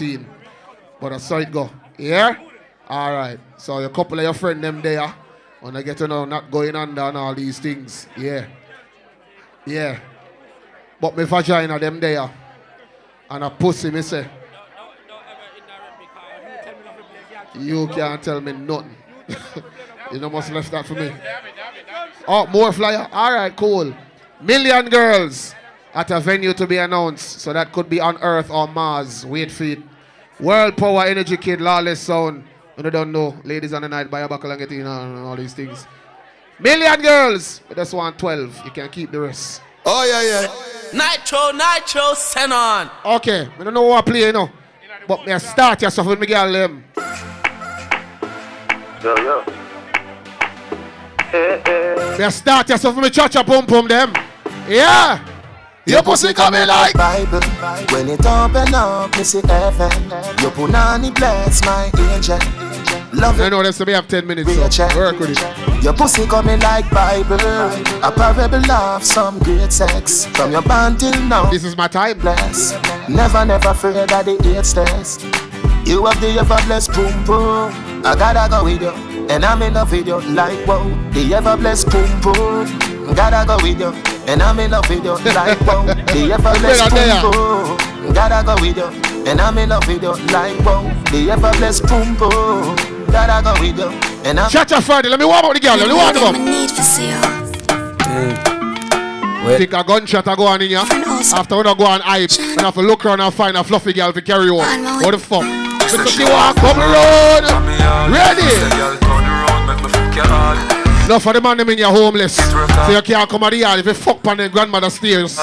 team. But I saw it go. Yeah? Alright. So a couple of your friend them there. When I get to know not going under and all these things. Yeah. Yeah. But my vagina them there. And a pussy me say. You can't tell me nothing. you know must left that for me. Oh, more flyer. Alright, cool. Million girls at a venue to be announced. So that could be on Earth or Mars. Wait for it. World Power Energy Kid, Lawless Sound. You don't know. Ladies on the night, buy a buckle and get in and all these things. Million girls. But that's one 12. You can keep the rest. Oh, yeah, yeah. Nytro, Nytro, send on. Okay. I don't know what I play, you know. But me start yourself with me girl them. Yo, yo. Hey, hey. Me start yourself with me cha cha pum pum them. Yeah. Your pussy coming like Bible. When it open up, me see heaven. Your punani bless my angel. Love I it, know this we have 10 minutes. So work with it. Your pussy coming like Bible. A parable of some great sex. From your band till now, This is my time. bless. Never, never fear that the AIDS test. You have the ever blessed boom boom. I gotta go with you, and I'm in love with you like wow. The ever blessed boom boom. Gotta go with you, and I'm in love with you like wow. The ever blessed there. boom boom. Gotta go with you, and I'm in love with you like wow. The ever blessed boom boom. Gotta go with you, and I'm. Cha cha Friday. Let me warm up the girl. Let me warm up. need for sale. Think a gunshot a go on in ya. After when I go on hype, and I have to look around and find a fluffy girl to carry on. What the fuck? Because she walk up the road. Ready? No for the man them in your homeless. So you can't come out the yard if you fuck on the grandmother stairs.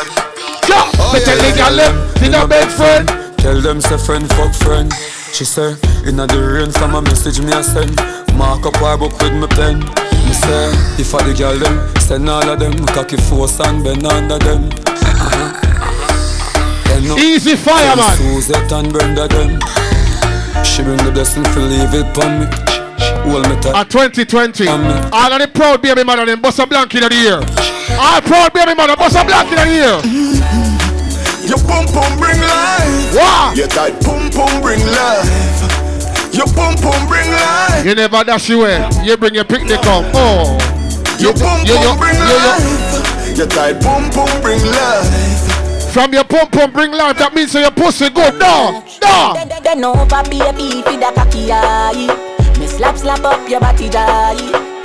Yeah, oh, but tell the girl them, she not best friend. Tell them say friend fuck friend. She say inna the rain from a message me a send. Mark up her book with me pen. Me say if I the girl them send all of them cocky force and bend under them. Uh-huh. Up Easy fire, man. Suzette and Brenda them. She bring the blessing for leave it pon me. Hold me tight. At 2020, Amen. all of the proud baby mother them bust a blanket of the year. All proud baby mother bust a blanket of the year. Your pum pum bring life. Wow. Your tight pum pum bring life. Your pum pum bring life. You never dash away. You bring your picnic come. Oh. Your pum you- you- pum bring you- you- life. Your tight pum pum bring life. From your pump pump bring life, that means so your pussy good. No, no. Then over baby feed a cocky eye. Me slap slap up your body dry.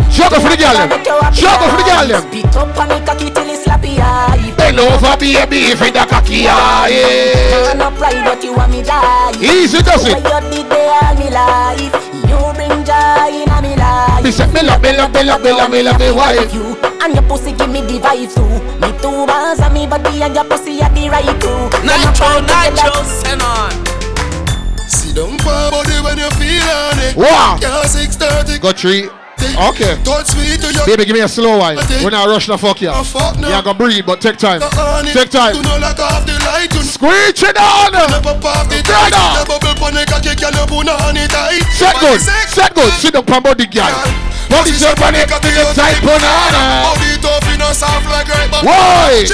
Juggle for the girl them. Juggle for the girl them. Spit up on me cocky till it slappy eye. Bend over baby for the cocky eye. Man up pride but you want me die. Easy does it. Why you did there all me life? You bring joy in a me life. Me say me love, me love, me love, me love, me love me wife. You and your pussy give me the vibe too. Me two bands and me body and your pussy at the right too. Nytro, Nytro, send on. See them for body when you feel on it. Wow. Yeah, 630. Got three. Okay. Sweet to your Baby, give me a slow one. When I rush the fuck you. Oh, fuck no. Yeah, I can breathe, but take time. Take time. Do not lock off the light. Screech it on. never pop the tight. Brother. Bubble pon the cocky, girl, you put on it tight. Set good. Set good. Sit down, pump body girl. Body shape on it. tight banana. Body tough, you know, soft like right. Why?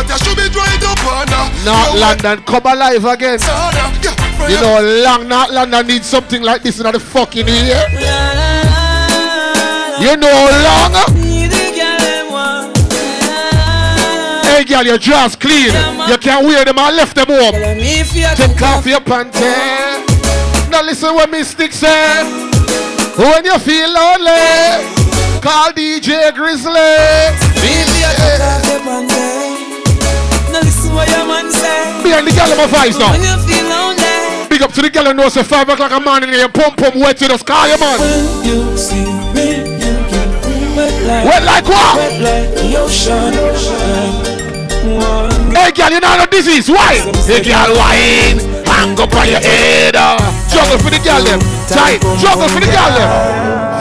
She like the water, she be dried up on. Not You London, come alive again. wet. Uh, yeah, You know, long not London needs something like this in the fucking year. You know, long. Uh. Hey, girl, your dress clean. You can't wear them. I left them home. Take off your panties. Now listen what me stick say. When you feel lonely, call DJ Grizzly. Behind the girl in my vibes now. Big up to the girl who knows at 5 o'clock a morning and your pump pump wet, you just call your man. Wet like what? Hey girl, you know no disease. Why? Hey girl, wine. Hang up on your head. uh. Juggle for the girl them. Tight. Juggle for the girl them.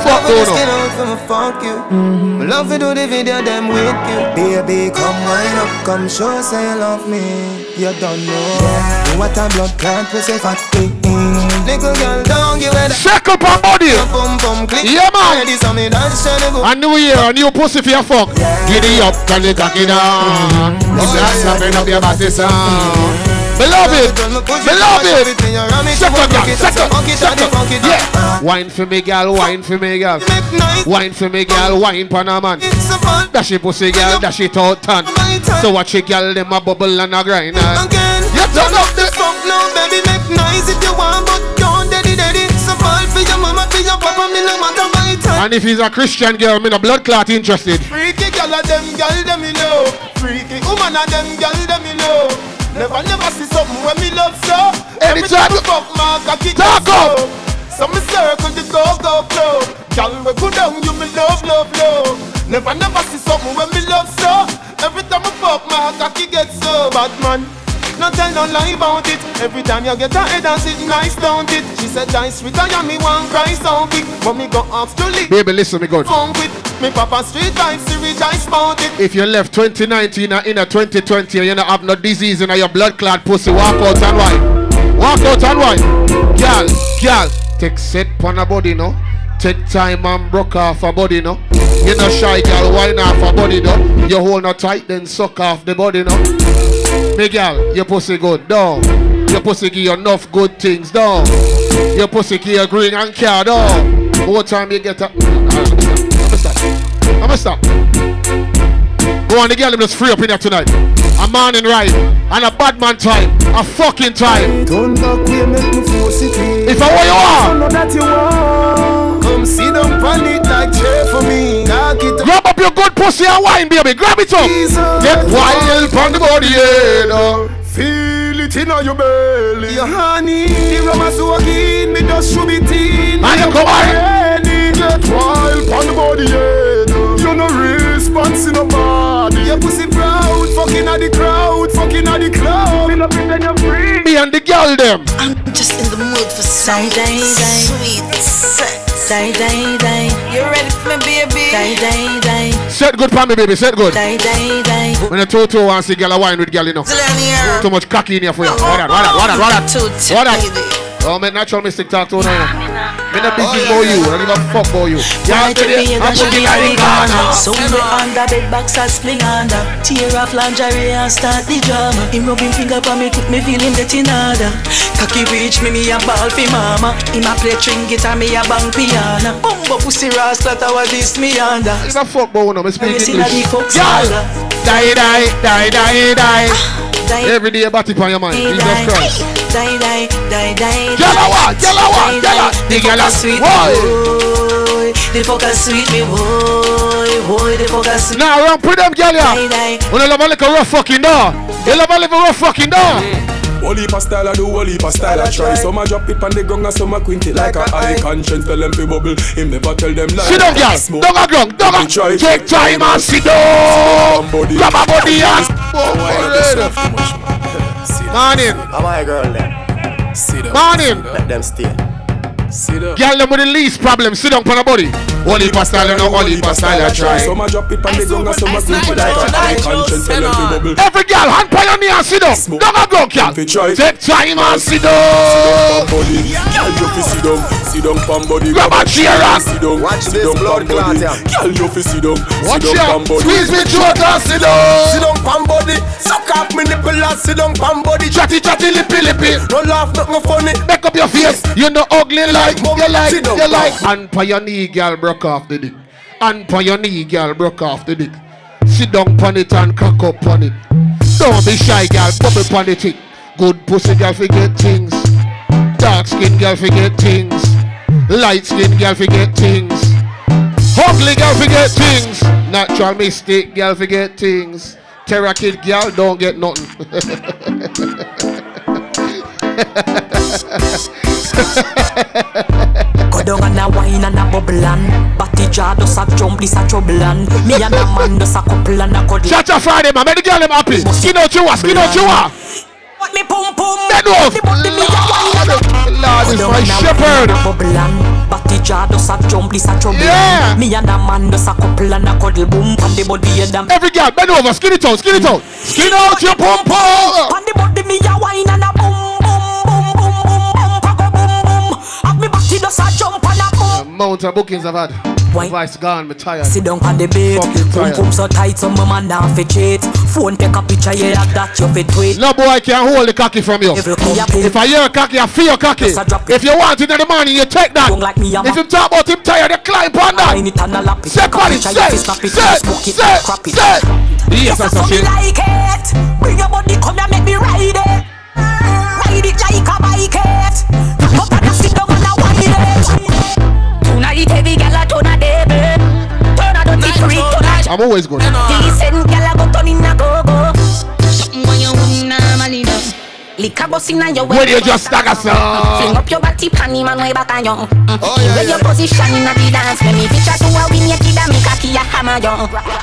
Fuck no no. Fuck you. Mm-hmm. Love to do the video them with you. Baby, come wind up, come show say you love me. You don't know what a blood clot we say fat thing. Little girl, don't give it. Shackle up body. Bum click. Yeah, man. Ready, so me dance to the go. A new year, a new pussy for your fuck. Giddy up, can you cock it down? It's not slapping up your body sound. Beloved, beloved. Everything around me, Second, girl, second, second. Yeah. Wine for me, girl. Wine for me, girl. Wine for me, girl. Wine Panaman. It's a fun. Dash it pussy, girl. Dash it out, tan. So watch it, girl. Them a bubble and a grind. You turn up the Fuck no, baby, no matter my time. And if he's a Christian girl, me no blood clot interested. Freaky girl of them, girl them me know. Freaky woman of them, girl them me know. Never, never see something when me love so. Every time you- I fuck my cocky Talk up. so. So me circle the go go flow. Girl we go down, you me love love love. Never, never see something when me love so. Every time I fuck my cocky get so bad man. No tell no lie about it. Every time you get a head and sit nice, don't it? She said, "Die sweet, I am me one cry so big." But me go ask to leave. Baby, listen me good. Funk with me papa street vibes, the rejoice about it. If you left 2019 and in a 2020 and you don't have no disease in your blood clot pussy, walk out and wine. Walk out and wine. Girl, girl, take set pon a body, no? Take time and broke off a body, no? You no shy, girl, wine off a body, no? You hold no tight, then suck off the body, no? Me girl, your pussy good, no? Your pussy give you enough good things, no? Your pussy give you green and care, no? More time you get a... I'ma stop. I'ma stop. Go on, the girl them just free up in here tonight. A man in ride and a bad man time, a fucking time. Turn back way, make me force it in. If I what you are, know that you want. Come down on it like chair for me. Up. grab up your pussy and wine, baby. Grab it up. Get wild on the body, yeah. no. Feel it in your belly. Your honey, the rum is so again, me just should be teen. And you come on. Get wild on the body, yeah. You no response in nobody. Your pussy proud, fucking at the crowd, fucking at the club. Me no pretend you're free. Me and the girl them. I'm just in the mood for some sweet sex. Die, die, die. You ready for me, baby? Die, die, die. Set good for me, baby. Set good. Die, die, die. When a two-two wants to girl a wine with girl, you know. Too much cocky in here for you. What that? What that? What that? What that? What that? Baby. Oh, man, natural mystic talk to oh, you now. Me not busy about you. I don't give a fuck about you. Yeah, Y'all to steady. be I'm that should looking the the corner. corner. So we under bed box and spling under. Tear off lingerie and start the drama. Him rubbing finger for me, put me feeling that in order. Cocky reach me, me a ball fi mama. Him a play string guitar, me a bang piano. Bumbo pussy rasta, that was this me under. Give a fuck about you. Me speak Let me see that the English. coke Y'all. Die, die, die, die, die. Ah. Die, Every day, body on your mind. die, Jesus die, Christ. die, die, die, die. Gyal a what? Gyal a what? Die, Gyal a- die. the The gyal a- sweet me, boy. The fucker sweet me, boy, boy. The fucker sweet. Now, run put them girl Die, here. die. When you love a little rough fucking door. You love a little rough fucking door. Mm. Whole heap of style I do, whole heap of style I try Some a drop it on the ground and some a quint it like a eye Conscience tell them fi bubble, him never tell them lie Sit down, girl. Don't go drunk. Don't Me go. try. Take time and sit down. Grab a body and. Why you yourself too much, man? Morning. How my girl then? Down, Morning. Let them stay. Sit down Girl, them with the least problem. Sit down on the body. Only for style, you know. Only for style, I try. Some a drop it on the ground and some a quint it like a Conscience tell them fi bubble Every girl, hand on your knee and sit down. Don't go drunk, girl. If try. Take time and sit down. Pam body, girl you fi sit down, sit down pam body. Grab a chair and- sit down, Watch this blood pam clot, yeah. Girl you fi sit down, Watch sit down pam out. body. Squeeze me throat and sit down. Sit down. down body, suck up me nipple and sit down pan body. Chatty, chatty, lippy, lippy. No laugh, nothing funny. Make up your face. You know ugly like, you like, you like. And for your knee, girl, broke off the dick. And for your knee, girl, broke off the dick. Sit down pon it and cock up on it. Don't be shy, girl, bubble pon the tick. Good pussy, girl, forget things. Dark skin, girl, forget things. Light skin, girl, forget things. Ugly, girl, forget things. Natural mistake, girl, forget things. Terror kid, girl, don't get nothing. Go down and a wine and a bubble and Batty does a jump, this a trouble and Me and a man does a couple and a cuddle Shut your Friday, man. Make the girl them happy. Skin out you are, skin out you are. What me pum pum Bend off. The body me a wine and a Lord, is my and a wine shepherd. bubble and Batty does a jump, this a trouble Yeah. Me and a man does a couple and a cuddle Boom, on the body and Every girl, bend over, skin it out, skin it out. Skin out your pum pum. On the body me a wine and a boom Amount of bookings I've had. Why? Vice gone, me tired. Sit down on the bed, boom boom so tight, so my man now fi cheat. Phone take a picture, yeah, like that you fit tweet. No boy can hold the cocky from you. If you come up If I hear a cocky, I feel cocky. Just a drop it. If you want it in the morning, you take that. Don't like me, If you talk about him tired, you climb on that. it and a lap it. Say Take a on it, picture, say, you fi snap it, say, say, say. Yes, that's a shit. like it. Bring your body, come and make me ride it. Ride it like a bike it. I'm always good. decent gyal a go turn in a go go. Something when you wouldn't normally do. Liquor bust inna your When you just stagger, sir. Fling up your body, panty man way back on you. Oh, yeah, Where your position inna the dance, let me picture to a win your kid and make a key a hammer you.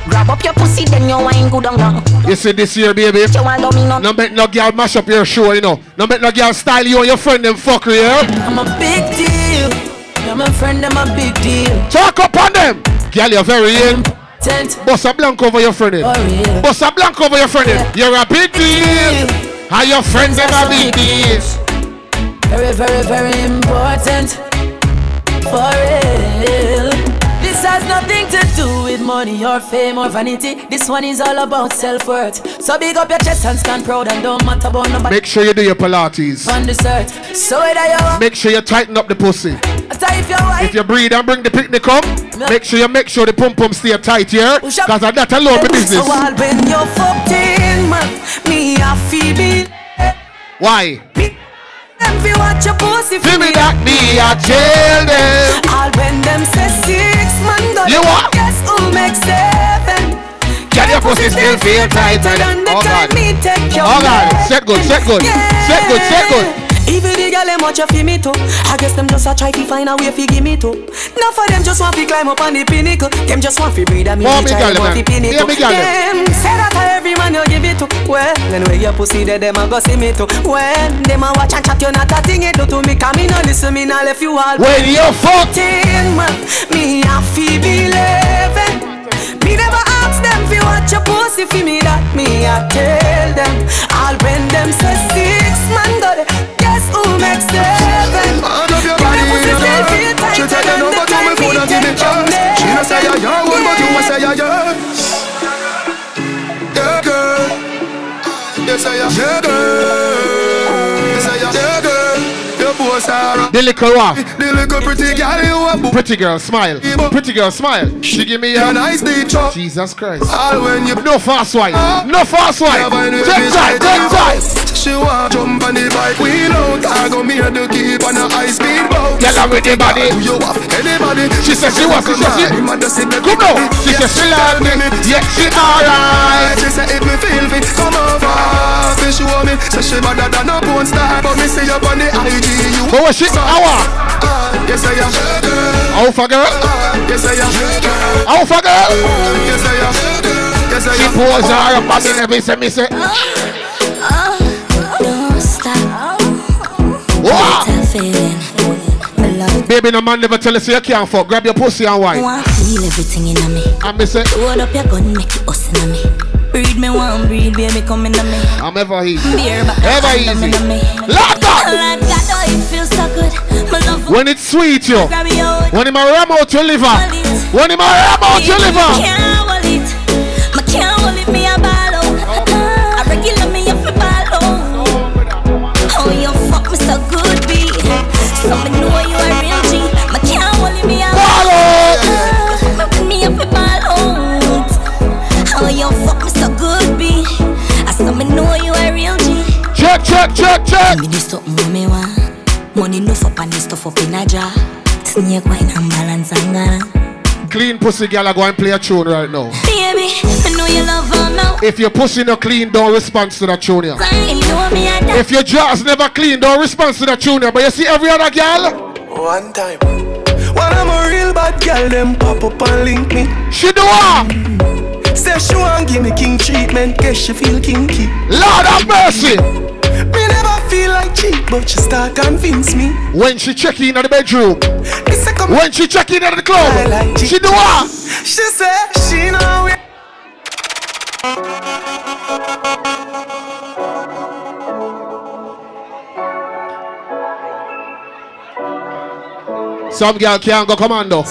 Grab up your pussy, then you wine good on you. You see this year, baby. You want domino? No make no girl mash up your show, you know. No make no girl style you and your friend them fuckery, yeah? I'm a big deal. You're my friend, I'm a big deal. Talk up on them. Girl, you're very in. Tent Bust a blank over your friend. for in. real. A blank over your friend. in. You're a big deal. And your friends a big deal. Very, very, very important. For real. This has nothing to do with money or fame or vanity. This one is all about self worth. So big up your chest and stand proud and don't matter about nobody Make sure you do your Pilates. on this earth. So whether you're Make sure you tighten up the pussy. If If breathe and bring the picnic come, make sure you make sure the pum pum stay tight here. Up. Cause that alone the business. So all you're fucked in, man, me I feel me. Why? Them fi watch your pussy Give me that me a jail them. All when them say six man done You what? Guess who makes seven Can your pussy still feel tighter than the time me take your Oh God. Set good, set good. Set good, set good. Even the girl them watch you feel me too I guess them just a try to find a way fi give me too. Now for them just want to climb up on the pinnacle. Them just want to breathe and me Oh, try girl, to want man. to Yeah, me girl, Them say that a every man you give it to. Well, anyway your pussy there them a go see me too. When them a watch and chat you not a thing it do to me. Cause me no listen me no left you all When you fuck. Fourteen man, me a fi believe Me never ask them fi watch your pussy fi me that. Me a tell them All when them say six The little the little pretty girl you a. Pretty girl, smile. Pretty girl, smile. She give me a nice, teacher. Jesus Christ. All when you No fast wipe. Ah. No fast wipe. Take time, take time. She want jump on the bike wheel out I go me to keep on a high speed boat Get her with the body. Do you have anybody? She said she was, she said she- Him a just sit there Come now. She said she like me. Yeah, she alright. She said if me feel fit, come over Fi show me Say she better than a porn star But me see you on the IG You But what she? Hour. Ah, Yes I am How for girl? Yes I am How for girl? Yes I am Yes I She am pose her up and then me say, me say. Wow. That feeling. I love Baby, no man never tell say you can't fuck. Grab your pussy and wine. want feel everything in me. And me say, Load up your gun, make it us in me. Breed me one, breed baby come in me. I'm ever easy. Beer Ever easy. in me. Lord God. Lord God, oh it feels so good. My love When it's sweet, yo. When him a ram out your liver. When him a ram out your liver. So me know you a real G. Me can't hold. Me a Ball out. Uh, fuck me up a ball out. Oh you fuck me so good. I me know you a real G. Check, check, check, check. Me this something when me want. Money enough up and this stuff up in a jar. Snake wine and balance and gonna. Clean pussy girl, I go and play a tune right now. Baby, I know you love her now. If your pussy no clean, don't respond to that tune. yeah. You know me a that. If your jaws never clean, don't respond to that tune. yeah. But you see every other girl, One time When I'm a real bad girl Them pop up and link me she do her. Say she want give me king treatment Guess she feel kinky Lord have mercy. Me never feel like cheap But she start convince me When she check in at the bedroom, Me say come when she check in at the club, like she do her. She say she know we Some girl can't go commando.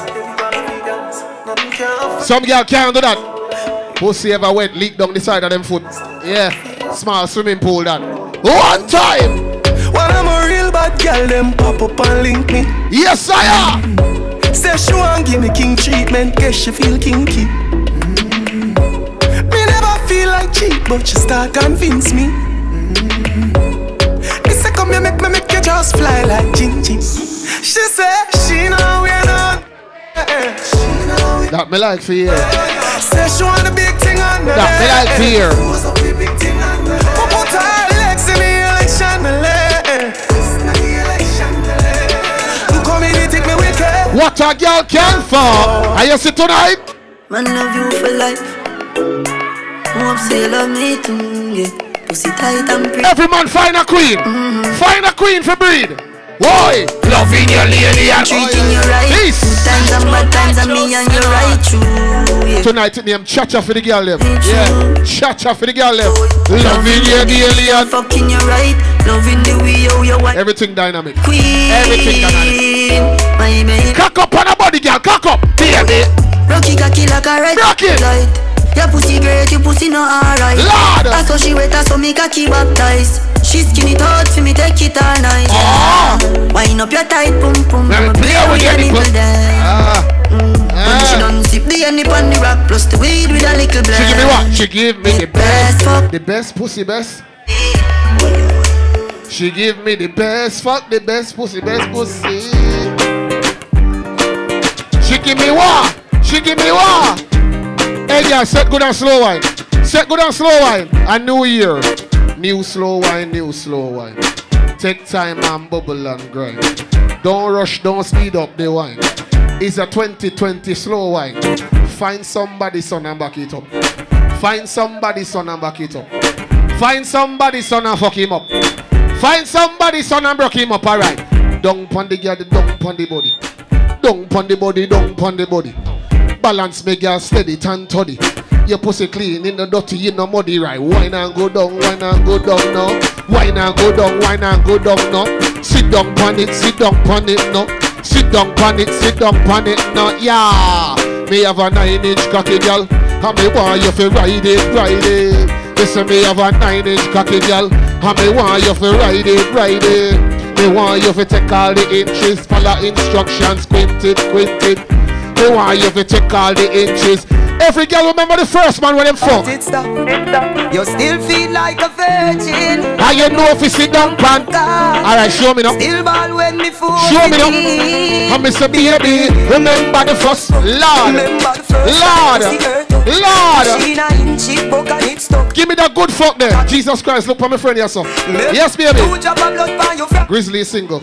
Some girl can't do that. Pussy ever went leak down the side of them foot. Yeah. Small swimming pool that. One time. When I'm a real bad girl, them pop up and link me. Yes, sire. Say she want give me king treatment, guess she feel kinky. Mm. Me never feel like cheap, but she start convince me. Mm. Me say come here, make me make you just fly like Gingy. She say she know we're not. That me like for you. Say she want a big thing on me. That me like for you. Who put her legs in the election, me leg. Who come in and take me wicked? What a girl can for. Are you see tonight? Man love you for life. Hope say you love me too, yeah. Pussy tight and pretty. Every man find a queen. Mm-hmm. Find a queen for breed. Why? Loving your lady and Treating you right. Peace. Good times and bad times and me and you right true, yeah. Tonight it name Cha-Cha for the girl them. Yeah. Cha-Cha for the girl them. Oh, Loving your alien. Fucking you right. Loving the way you you want. Everything dynamic. Queen. Everything dynamic. My baby. Cock up on a body girl. Cock up. Baby. Rocky cocky like a red Rock light. Your pussy great, your pussy not alright. Lord. That's how she wet, that's how me cocky baptize. She skinny out for me take it all night. Ah. Yeah. Wind up your tight pum pum. Let me play with your nipple. there. Ah. She Ah. done sip the honey on the rock plus the weed with a little blend. She give me what? She give me the Best best. fuck. The best pussy best. She give me the best fuck, the best pussy, best pussy. She give me what? She give me what? Hey girl, set good and slow wine. Set good and slow wine. A new year. New slow wine, new slow wine. Take time and bubble and grind. Don't rush, don't speed up the wine. It's a 2020 slow wine. Find somebody son and back it up. Find somebody son and back it up. Find somebody son and fuck him up. Find somebody son and broke him up, alright. Down pon the girl, down pon the body. Down pon the body, down pon the body. Balance me girl steady, tan toddy. Your pussy clean in the dirty, you no muddy right. Wine and go down, wine and go down now. Wine and go down, wine and go down now. Sit down pon it, sit down pon it now. Sit down pon it, sit down pon it now. Yeah, me have a nine inch cocky girl, and me want you fi ride it, ride it. Listen, me have a nine inch cocky girl, and me want you fi ride it, ride it. Me want you fi take all the inches, follow instructions, squint it, squint it. Me want you fi take all the inches. Every girl remember the first man when them fuck. You still feel like a virgin. How you know if you sit down, pan? Alright, show me now. Still ball when me fool. Show me now. Me say, baby, remember the first. Lord, Remember the first Lord, time I see her. Lord. She na inch it, buck and it stuck. Give me that good fuck there. Jesus Christ, look for my friend here, so. Yes, baby. drop of blood for your friend. Grizzly is single.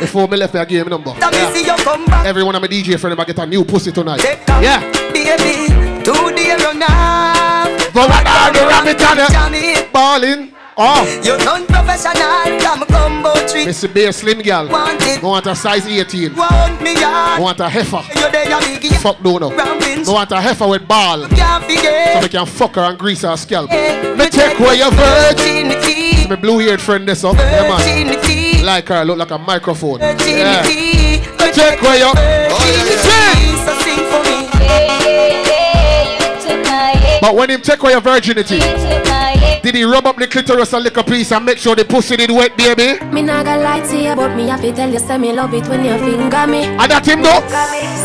Me your mother go beat you for that. Before me left, me I give him number. That me Yeah. see you come back. Every one of my DJ friend, I get a new pussy tonight. Yeah. baby. To the run off. But what are the rabbit it? Johnny, Balling. Oh, You're non-professional. Come combo trick. Missy Bear Slim Girl. Want it. Want a size 18. Want me yard. want a heifer. You there, you big. Fuck no no. Ramping. I want a heifer with ball. So Can't forget. me can fuck her and grease her scalp. Eh, Me take away your virgin. virginity. My blue haired friend this up. Yeah man. Virginity. Like her, look like a microphone. Yeah. Virginity. Me take away your Virginity. So sing. But when him take away your virginity, did he rub up the clitoris a little piece and make sure the pussy did wet, baby? Me not gonna lie to you, but me have to tell you, say me love it when you finger me. And that him though?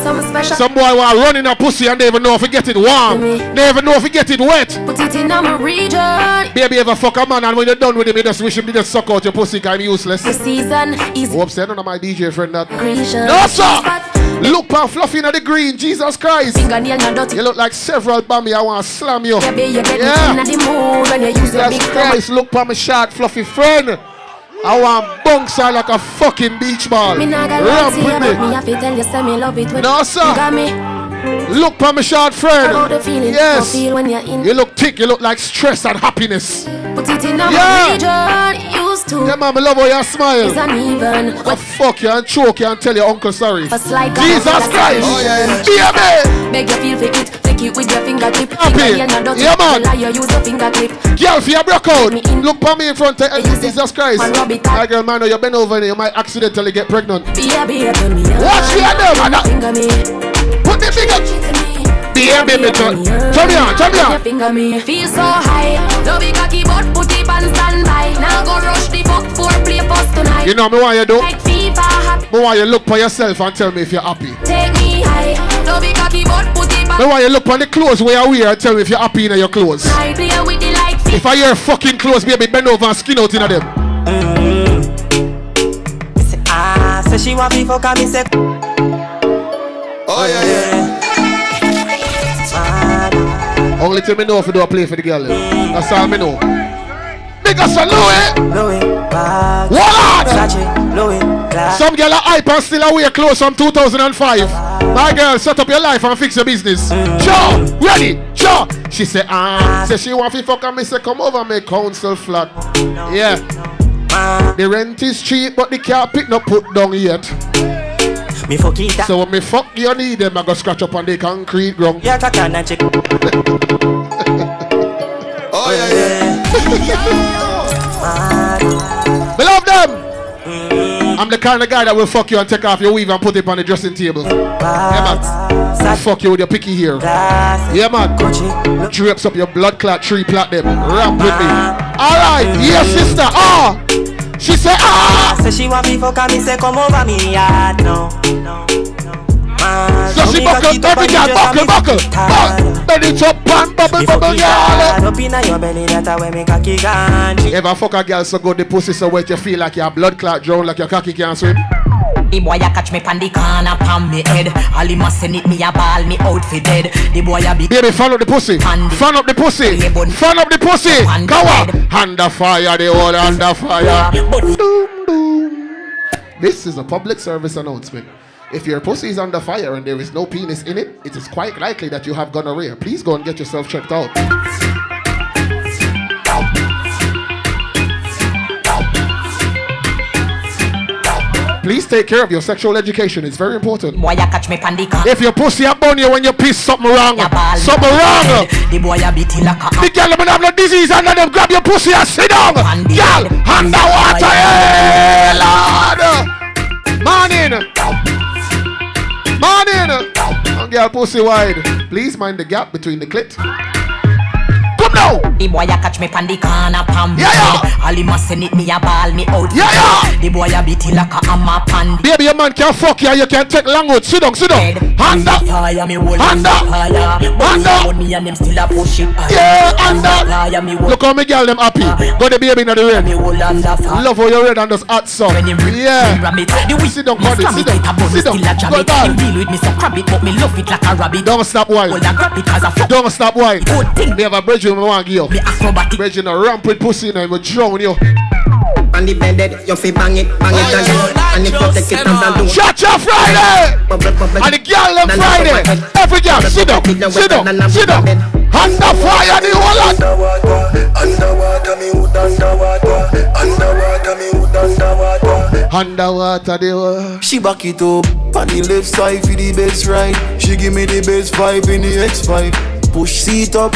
Some special. Some boy want running in a pussy and they even know if he get it warm. They even know if he get it wet. Put it in my region. Baby ever fuck a man and when you're done with him, you just wish him to just suck out your pussy kind of useless. The season is say none of my DJ friend that. Grecian. No sir! Look pan fluffy in the green, Jesus Christ. Fingernail not dirty. You look like several bammy, I want to slam you. Baby, you get Yeah. me in the mood when you use your big Jesus. Christ, look pan my short fluffy friend. I want bunks her like a fucking beach ball. Me not gonna lie Ramp with me me. have to tell you, say me love it when No, sir. Look pan my short friend. Yes. you feel when you're in. You look thick, you look like stress and happiness. Put it in Yeah. Used to. Yeah, man, I love how you smile. It's uneven. Fuck you and choke you and tell your uncle sorry. Jesus Christ! Oh, yeah. Baby! Beg you feel for it. Take it with your fingertip. Happy. Fingernail not dirty. Yeah, man. You use your finger clip. Girl, if you broke out, look for me in front of Jesus Christ. Man, rub it up. My girl, man, you bend over and you might accidentally get pregnant. Be a baby, me. Watch you there, man. Finger me. Put the finger. Baby, me turn. Turn me on, turn me on. Finger me feel so high. Love it cocky but put it on standby. Now go rush the fuck for play post tonight. You know me what you do? Like FIFA. Me want you look for yourself and tell me if you're happy. Take me high. Love it cocky but put it Me back. want you look on the clothes where you wear and tell me if you're happy in your clothes. I play with the like If I hear fucking clothes, baby, bend over and skin out in them. Ah, say she want me fuck her, me say Oh yeah, yeah. Only thing me know if you do a play for the girl. That's all me know. Big us a Louis. Louis. What? Versace, Louis, glass. Some girl are hype and still a wear clothes from 2005. My girl, set up your life and fix your business. Sure, ready, sure. She say, ah, say she want to fuck and me say, come over, me council flat. Yeah. The rent is cheap, but the car pick not put down yet. Me fuck it So when me fuck you need them, I go scratch up on the concrete ground. Yeah, cock and chick. Oh yeah, yeah. Me love them. I'm the kind of guy that will fuck you and take off your weave and put it on the dressing table. Yeah, man. Fuck you with your picky hair. Yeah, man. Drapes up your blood clot tree plot them. Ramp with me. Alright, yes, sister. Ah. She said, ah. Say she want me fuck her, me say come over me yard now. No, no. Man, So she buckle, every and girl buckle, buckle. Buckle. Bend it up and bubble, bubble, girl. up inna your belly, that a way me cocky gone. Ever fuck a girl so good, the pussy so wet, you feel like your blood clot drown, like your cocky can't swim? The boy a catch me pan the corner pan me head. All him a send it me a ball me out for dead. The boy a big Baby, fan up the pussy. Fan up the pussy. Fan up the pussy. Go. Under fire, the whole under fire. Boom, boom. This is a public service announcement. If your pussy is under fire and there is no penis in it, it is quite likely that you have gonorrhea. Please go and get yourself checked out. Please take care of your sexual education. It's very important. boy a catch me. If your pussy up on you when you piss something wrong, something wrong. The boy a beat it like a The girl them have no disease and let them grab your pussy and sit down. Girl, underwater, hey, Lord. Morning. Morning. And girl, pussy wide. Please mind the gap between the clit. The boy a catch me pan the corner pan me Yeah, yeah. All him a send it me a ball me out Yeah, yeah. The boy a beat it like a hammer pan Baby, your man can fuck you you can take long out. Sit down, sit down. Hand up. Me Hand up. Hand up. Money and them still a push it. Yeah, hand up. Me Look how me girl them happy. Ah. Got the baby in the rain. Love how you red and just hot sun. Yeah. Sit down, buddy. Sit down. Sit down. Go down. deal with me so crab it, but me love it like a rabbit. Don't stop wine. Hold a grab it 'cause I fuck Don't stop wine. Me have a bridge with me want give you. me acrobatic. Bridge in a ramp with pussy and I will drown you. On the bed, you fi bang it, bang it again. And if you take it and do Shut your Friday! And the girl them Friday. Every girl, sit down, sit down, sit down. Under fire, the whole lot. Underwater, me hood underwater. Underwater, me hood underwater. Underwater, the whole. She back it up on the left side for the best ride. She give me the best five in the X5. Push seat up,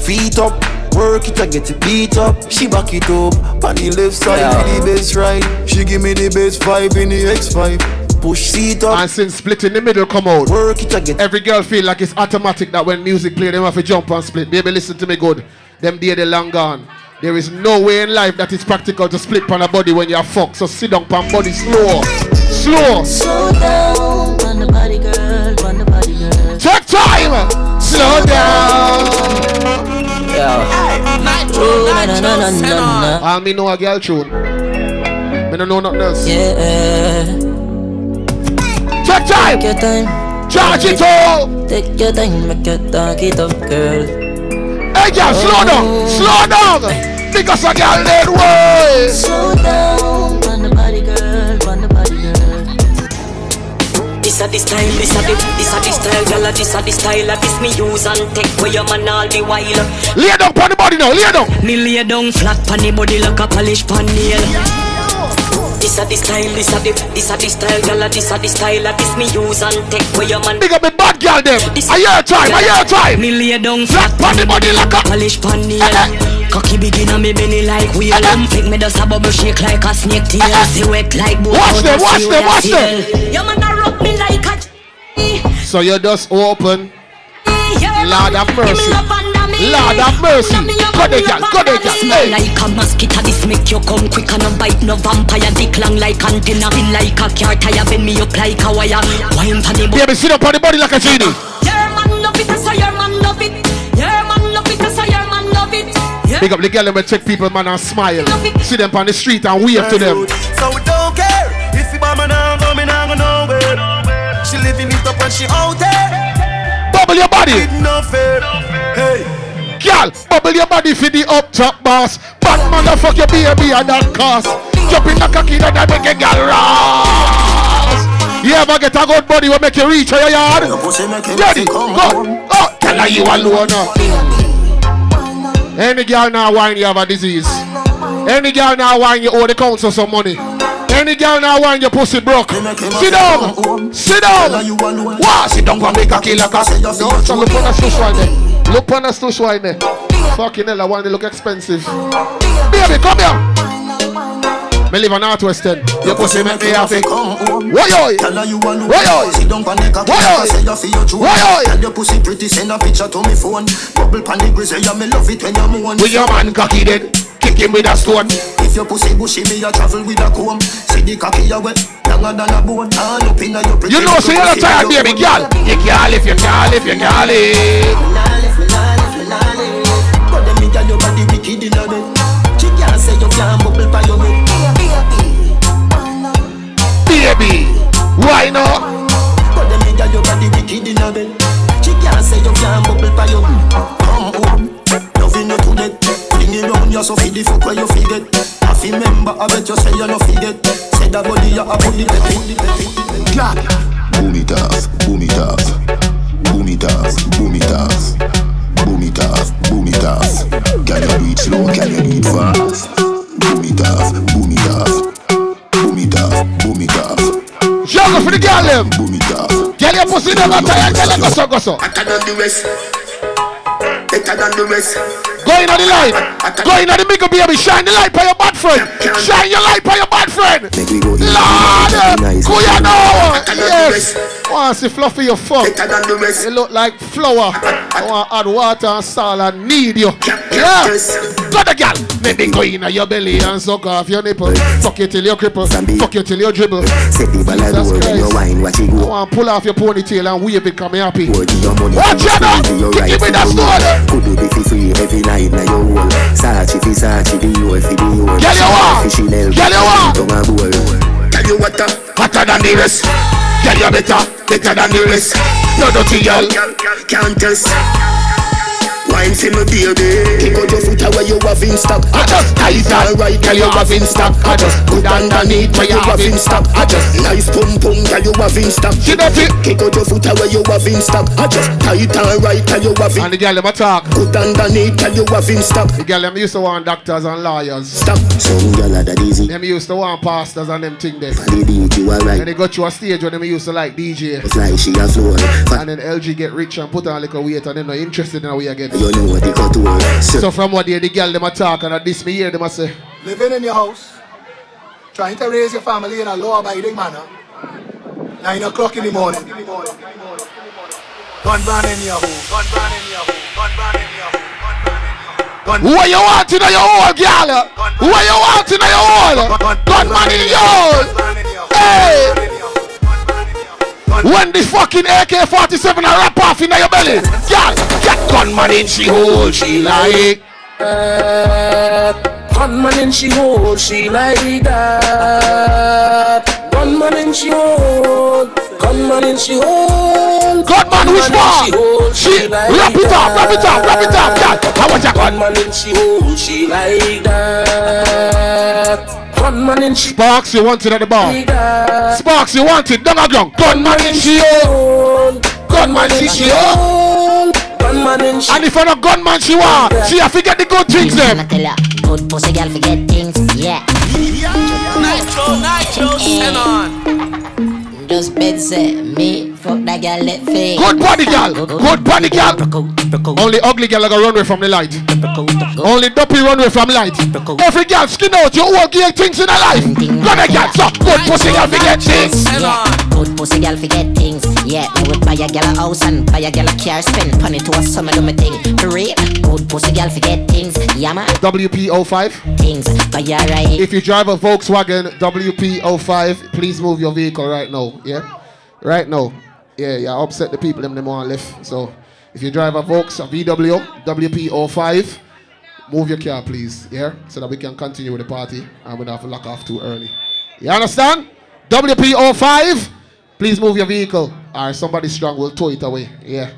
feet up. Work it, I get it beat up. She back it up on the left side for the best ride. She give me the best five in the X5. Push seat up. And since split in the middle come out, Work it, I get every girl feel like it's automatic that when music play, them have to jump and split. Baby, listen to me good. Them day they long gone. There is no way in life that it's practical to split on a body when you're fucked. So sit down on body slow. Slow. Slow down, on the body girl, on the body girl. Take time. Slow down. Na. All me know a girl tune. Me don't know nothing else. Yeah. Take time. Take your time. Charge it all. Take your time, make your talk it up, girl. Hey girl, slow oh. down. Slow down. Because a girl need way. Slow down, on the body girl, This a the style, this a the, this a the style, girl. This a the style, a this me use and take for your man all the while. Lay down on the body now. Lay down. Me lay down flat pon the body like a polish pan nail. This a the style, this a the, this a the style, girl. This a the style, a this me use and take for your man. Big up the bad girl them. A year time. A year time. Me lay down Flat flat on the body like a. polish pan nail. Eh, eh. Cocky begin on me belly like wheel eh, Make me just a bubble shake like a snake tail See wet like boat Watch them, watch them, a watch them. Your man a rub me like a So you just open. Lord have mercy. Lord have mercy. Go there, girl. Go there, girl. Smell Hey. like a mosquito, this make you come quick and no bite no vampire. Dick long like antenna, feel like a car tire, bend me up like a wire. Wine for the Baby, sit up on the body like a genie. Your man love it, so your man love it. Your man love it, so your man love it. Yeah. Big up the girl and check people, man, and smile. See them on the street and wave to them. So we don't care if the mama now go, me now go nowhere. She living it up when she out there. Bubble your body. No fear. Hey. Girl, bubble your body for the up top boss. Bad motherfuck your baby at that cost. Jump in the cocky that I make a girl ras. You ever get a good body will make you reach your yard? Ready, go. Oh, tell her you alone now. Any girl now whine you have a disease. Any girl now whine you oh, owe the council some money. Any girl now want your pussy broke. Sit down. Sit down. Wow, sit down and make a kill like a No, so look on the stush wine there. Look on the stush wine there. Fucking hell, I want to look expensive. Baby, come here. Me live on Northwest End. Your pussy make me happy. Why oi? Why oi? Why oi? Why oi? Tell your pussy pretty, send a picture to me phone. Bubble pan the grizzly, yeah, me love it when you moan. With your man cocky dead. Kick him with a stone. If your pussy bushy, me a travel with a comb. See the cocky a wet, longer than a bone. All up inna your pretty. You know, so you're not tired, baby girl. You can't live, you can't live, you can't live. But them me girl, your body wicked inna bed. She can't say you can't bubble by your head. Baby, why not? But them me girl, your body wicked inna bed. She can't say you can't bubble your head. Come home, loving you to death. Bring it round, you so feed the fuck where you forget. I feel member, I bet you say you no forget. Say that body, you a the peppy. God. Boom it off, boom it off, boom it off, boom it off, them. Boom it off. Girl, your pussy never tired. Girl, you go so, go so. Better than the rest. Better than the rest. Go in on the light. Go in on the bigger baby. Shine the light by your bad friend. Shine your light by your bad friend. Make we go. Lord, ya now. Better than Yes. Want to see fluffy your fuck. Better than the rest. You look like flour. I want add water and salt and need you. Yeah. Go the girl. Maybe go in your belly and suck off your nipple. Fuck you till you cripple. Fuck you till you dribble. Set the ball a Jesus roll when you Christ. wine, watch it I go. want pull off your ponytail and wave it, come me happy. Hold your money. Watch you out now. spend your right it with that to stone. Could do the free every night na your wall. Sachi fi Sachi, the whole fi the whole. Girl, you want? Fi Chanel, Girl, you want? tongue. Tell you what, uh, Hotter than the rest. Girl, you better. Better than the rest. No dirty girl. can't test. Wine for me, baby. Kick out your foot away, you have in stock. I just tight and right, Girl, you have in stock. I just Good underneath, where you have in stock. I just nice pum pum, girl, you have in stock. She dirty. Kick out your foot away, you have in stock. I just tight and right, girl, you have in And the girl them attack. Good underneath, girl, you have in stock. The girl them used to want doctors and lawyers. Stop. Some gyal a that easy. Them used to want pastors and them thing there. They beat you And they got to a stage where them used to like DJ. Fly she a floor. And then LG get rich and put on a little weight and them not interested in how we again. You know what they cut to her. So from what day the girl them attack and at this me hear them a say. living in your house, trying to raise your family in a law-abiding manner. Nine o'clock in the morning. Gun ban in your home. Gun ban in your home. Gun ban in your home. Gun ban in your home. What you want in your hole, girl? What you want in your hole? Gunman in your hole. Hey! When the fucking AK-47 a wrap off in your belly, girl, get gunman in she hole, she like. Gunman in she hole, she like that. Gunman in she hole, gunman in she hole. Gunman which one? She wrap it up, wrap it up, wrap it up, girl. How much you gun? Gunman in she hole, she like that. Gunman in she Sparks, you want it at the bar. Sparks, you want it down a ground. Gunman in she hole. Gunman in she hole. Gunman in she And if you're not gunman she want, she have to get the good things them. Good pussy girl forget things, yeah. Nytro, Nytro, send on. Just bed say me fuck that girl let fade. Good body girl, good body girl. Only ugly girl gonna run away from the light. Only dopey run away from light. Every girl skin out your whole gear things in her life. Got a girl, so good pussy girl girl forget things. Yeah, good pussy girl forget things. Yeah, me would buy a girl a house and buy a girl a car, spend money to a summer do me thing. For real, good pussy girl forget things. Yeah, man. WP05. Things, but you're right. If you drive a Volkswagen WP05, please move your vehicle right now. Yeah, right now. Yeah, yeah. Upset the people them them want left. So if you drive a Volks, a VW WP05, move your car, please. Yeah, so that we can continue with the party and we don't have to lock off too early. You understand? WP05, please move your vehicle, or somebody strong will tow it away. Yeah.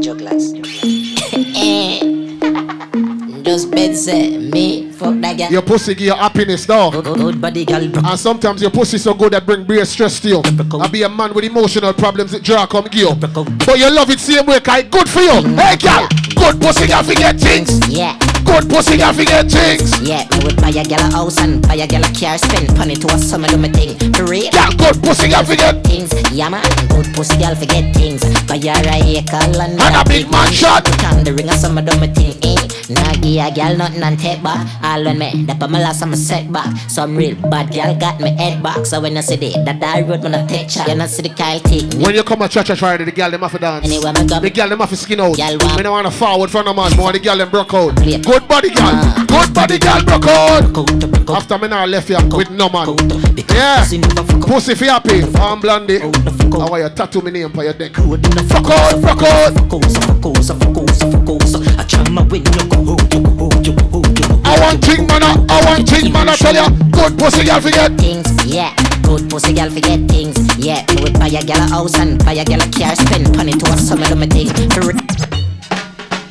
Jugglers. Just bed say me fuck that girl. Your pussy give you happiness, though. Good, good body girl. And sometimes your pussy so good that bring brain stress to you. I be a man with emotional problems that draw come give you. But you love it same way, cause good for you. Hey, girl, good pussy girl forget things. Yeah. Good pussy girl forget things. Yeah, me would buy a girl a house and buy a girl a car, spend money to a summer do me thing. For real. Yeah, good pussy girl forget things. Yeah, man, good pussy girl forget things. Buy her a acre and, And a big man shot. Put on the ring a summer do me thing. Eh? Nah, give a girl nothing and take back. All when me, that my last I'm a setback. Some real bad girl got me head back. So when I see the that die road when I take shot, you know see the Kyle take me. When you come to church Friday, the girl them have to dance. Anyway, me go. The girl them have to skin out. Girl want- Me don't want to forward front of man, more the girl them broke out. Good body girl, uh-huh. good body girl broke out. After me now left here with no man. Yeah, pussy fi happy, arm blondie. I want you tattoo me name for your neck. Fuck out, fuck out. I want thing man, I want thing man. I tell ya, good pussy girl forget. things, yeah. Good pussy girl forget things, yeah. Would buy a girl a house and buy a girl a car, spend money to a summer do me thing.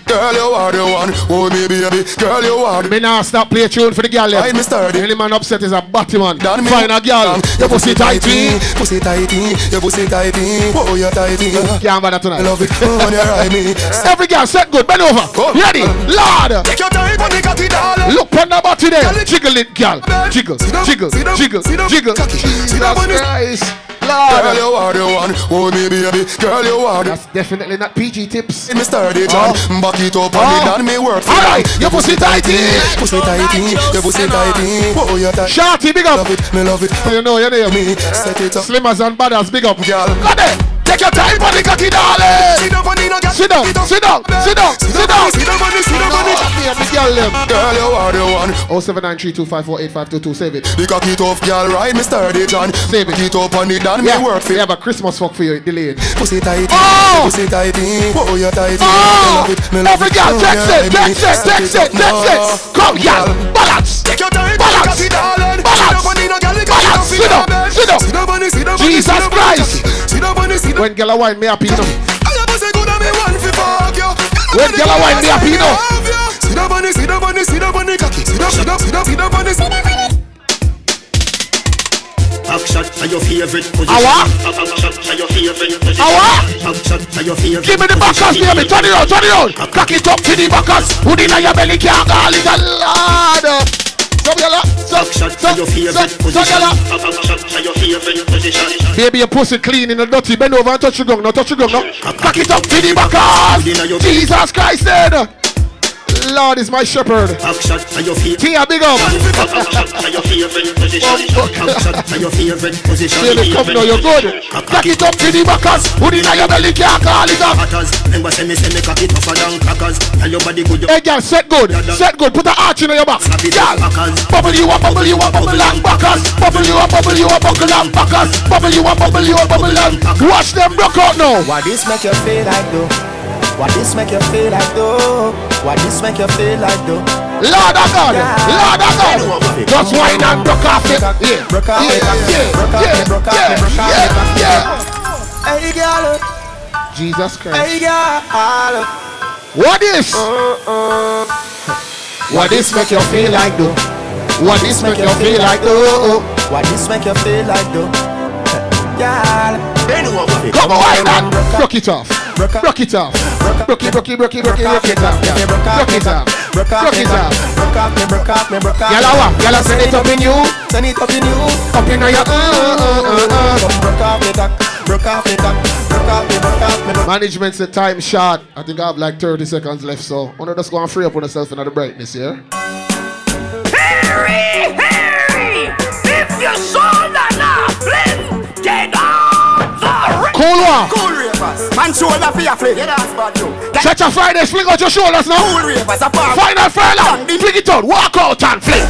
Girl, you are the one. Oh, me baby. Girl, you are the Me now stop play tune for the girl. Right, me sturdy. Any man upset is a batty man. Me. Find a girl. Your pussy tighty, pussy eh? tighty, your pussy tighty. Eh? Eh? Oh, you're tighty. Can't bother tonight. I love it oh, when you ride me. Every girl set good. Bend over. Ready? Lord. Take your time on the cocky, darling. Look on the body there. Jiggle it, girl. Jiggle, jiggle, jiggle, jiggle. Jesus Christ. Girl, you are the one. Oh, me baby. Girl, you are the That's definitely not PG tips. Me sturdy, John. Back it up on it and oh. me work for Alright, it. your pussy tighty. Pussy tighty, your pussy tighty. Oh, you're tight. Shorty, big up. Love it, me love it. You know, you know. Me set it up. Slimmers and badders, big up. Girl. Go there. Take your time Sit down, girl. Sit down, sit down, sit down, sit down. Sit down, funny, sit down, funny. Yeah, big girl, them. Girl, you are the one. 07932548522. Save it. The cocky tough girl, ride me sturdy, John. Save it. Get up on it and me Yeah, work for have a Christmas fuck for you delayed. Pussy tighty, Oh! pussy tighty. Oh, you're tighty. Oh! Me me Every girl, Oh, text you it, me. text it, text it, text it. Come, girl, balance. Balance. Balance. Girl. Balance. Sit down, sit down. Sit down, funny, sit Jesus sit Christ. cocky. Sit down, funny, sit. When girl wine me happy, you know. I a say me want fi. When girl wine me happy, you know. Sit down, funny, sit down, funny, sit down, funny, cocky. Sit down, sit down, sit down, sit down, funny, sit down, funny. Back shot are your favorite position. Awa? Back shot are your favorite position. Awa? Back shot are your favorite Give me the backers, baby. Turn it on, turn it on. Cock it up to the backers. Put it in your belly, can't call it a lord. So, yalla. So, Back shot so, are your so, favorite so, position. yalla. Back shot are your favorite position. Baby, your pussy clean in the dirty. Bend over and touch the ground. Now touch the ground now. Cock it up to the backers. Jesus Christ, then. Lord is my shepherd. Back shot are your favorite. Tia, big up. Back shot are your favorite position. Back shot are your favorite position. Baby, come now, you're good. Cock it up to the backers. Put it in your belly, can't call it up. Hatters, remember say me say me cock it tougher than crackers. Tell your body good. Hey, girl, set good. Set good. Put the arch in your back. Girl, bubble you up, bubble you up, bubble and backers. Bubble you up, bubble you up, bubble and backers. Bubble you up, bubble you up, bubble and. Watch them broke out now. Why this make you feel like though? Why this make you feel like though? Why this make you feel like though? Lord of God, Lord of God. Just wine and broke off it. Yeah, Broke off it, yeah, broke off it, broke off it, broke off it, broke yeah, off yeah. Hey girl, Jesus Christ. hey girl. What is? Uh, uh. What this make you feel like though? What this make you feel like though? Why this make you feel like though? Girl, Come on, wine and broke it off. Broke it off. Broke it, broke it, broke it, broke it, broke it off. yeah. Broke it off. broke off Broke me it back, off. broke off me, broke off me, broke off. Gyal a what? Gyal a send it up in you. Send it up in you. Up in your uh uh uh uh. Come broke off me back, broke off me back, broke off me, broke off me. broke- Management said time short. I think I have like 30 seconds left, so wanna just go and free up on yourself into the brightness, yeah? Harry, Harry, if your shoulder are. Cool ravers. Man shoulder for your fling. Yeah, that's bad you. Stretch your Fridays, fling out your shoulders now. Cool ravers. Final furlong. Fling it out. Walk out and fling.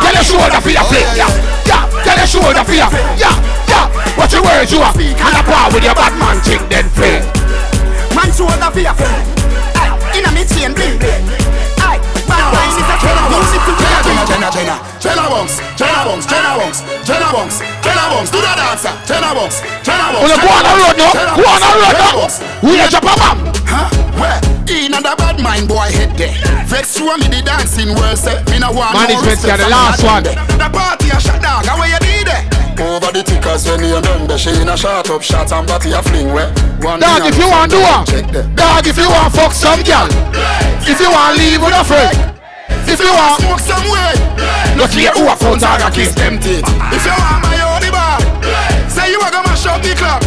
Tell your shoulder for your fling. Oh, yeah, yeah. Tell your shoulder for your Yeah, yeah. What your words you are. And a par with your bad man thing then fling. Man shoulder for your fling. Aye, inna me chain bling bling. Aye, bad wine is a killer. Music to Jenna, Jenna, Jenna, Jenna, Jenna Bunks, Jenna Bunks, Jenna Bunks, Jenna Bunks, Jenna Bunks, do the dancer, Jenna Bunks, Jenna Bunks. Wanna go on the road now? Go on the road now. We a drop a. Huh? Where? In and the bad mind boy head there. Vex show me the dancing world say me no want Management no got the last one. The party a shut down, how you did it? Over the tickers when you done the she in a shot up shot and body a fling where one Dog, if you want do one. Dog, if you want fuck some girl. If you want leave with a friend. If you want smoke some way, Look here who a phone tag a kiss teeth. If you want my own bar, say you are gonna mash up the club.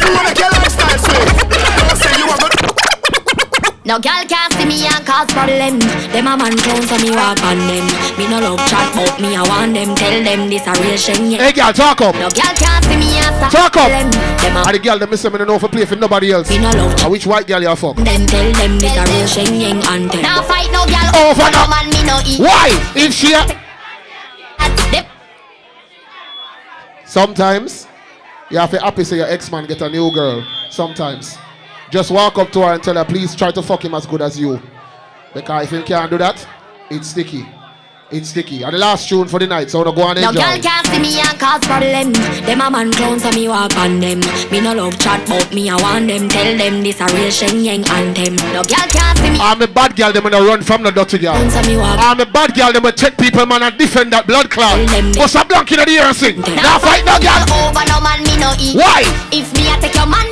You wanna your lifestyle swing. Don't say you are gonna. No girl can't see me and cause problem. Them a man clown so me walk on them. Me no love chat but me I want them. Tell them this a real shame. Hey girl, talk up. No girl can't see me and stop Talk up. them. Them a And the girl that miss them in know for play for nobody else. Me no love And which white girl you fuck? them. Tell them this a real shame and tell. Now fight no girl Over no man me no eat. Why? If she a- Sometimes you have to happy say your ex-man get a new girl. Sometimes. Just walk up to her and tell her, please try to fuck him as good as you. Because if you can't do that, it's sticky. It's sticky. And the last tune for the night, so I wanna go on and No enjoy. girl can't see me and cause problem. Them a man clown so me walk on them. Me no love chat but me I want them. Tell them this a real sheng yang anthem. No girl can't see me. I'm a bad girl, them gonna run from the dirty girl. I'm a bad girl, them gonna take people, man, and defend that blood clot. What's a blank in the ear and sing? Now fight no girl. over no man me no eat. Why? If me a take your man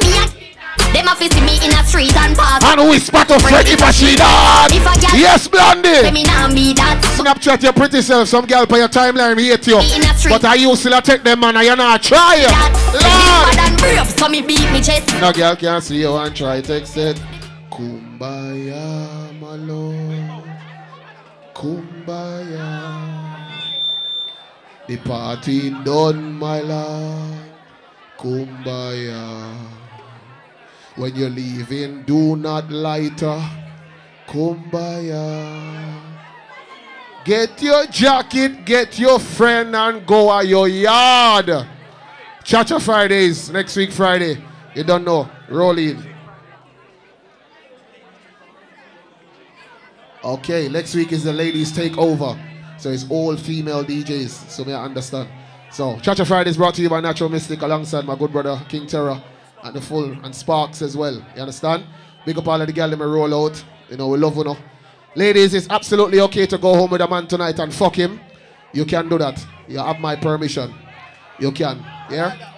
them a see me in a street and pass. And whisper to Fred if I she done. If a girl Yes, Blondie. Say me nah be that. Snapchat your pretty self. Some girl for your timeline hate you. In a street. But I you still a take them man and you not try. Bad and brave, so me beat me chest. No girl can't see you and try text it. Kumbaya, my lord. Kumbaya. The party done, my lord. Kumbaya. When you're leaving, do not lighter. Kumbaya. Get your jacket, get your friend, and go at your yard. Cha Cha Fridays, next week Friday. You don't know. Roll in. Okay, next week is the ladies take over. So it's all female DJs. So may I understand. So Cha Cha Fridays brought to you by Natural Mystic alongside my good brother King Terror and the full and Sparks as well. You understand? Big up all of the girl may roll out. You know, we love you know. Ladies, it's absolutely okay to go home with a man tonight and fuck him. You can do that. You have my permission. You can. Yeah?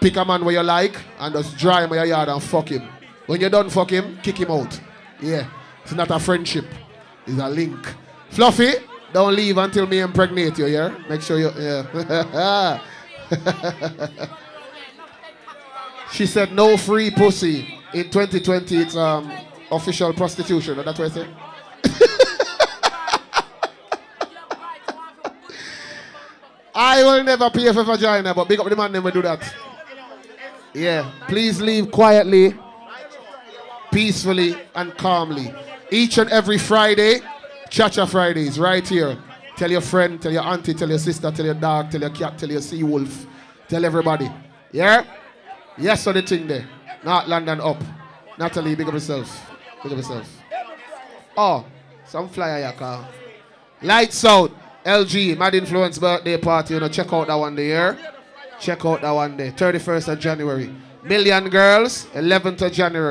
Pick a man where you like and just dry him in your yard and fuck him. When you're done fuck him, kick him out. Yeah. It's not a friendship. It's a link. Fluffy, don't leave until me impregnate you, yeah? Make sure you yeah. she said no free pussy. In 2020 it's um official prostitution. That's what I say. I will never pay for vagina, but big up the man never do that. Yeah, please leave quietly, peacefully, and calmly. Each and every Friday, Cha Cha Fridays, right here. Tell your friend, tell your auntie, tell your sister, tell your dog, tell your cat, tell your sea wolf, tell everybody. Yeah? Yes, on the thing there. Not London up. Natalie, big up yourself. Big up yourself. Oh, some flyer ya car. Lights out. LG, Mad Influence birthday party. You know, check out that one there. Check out that one there. 31st of January. Million Girls, 11th of January.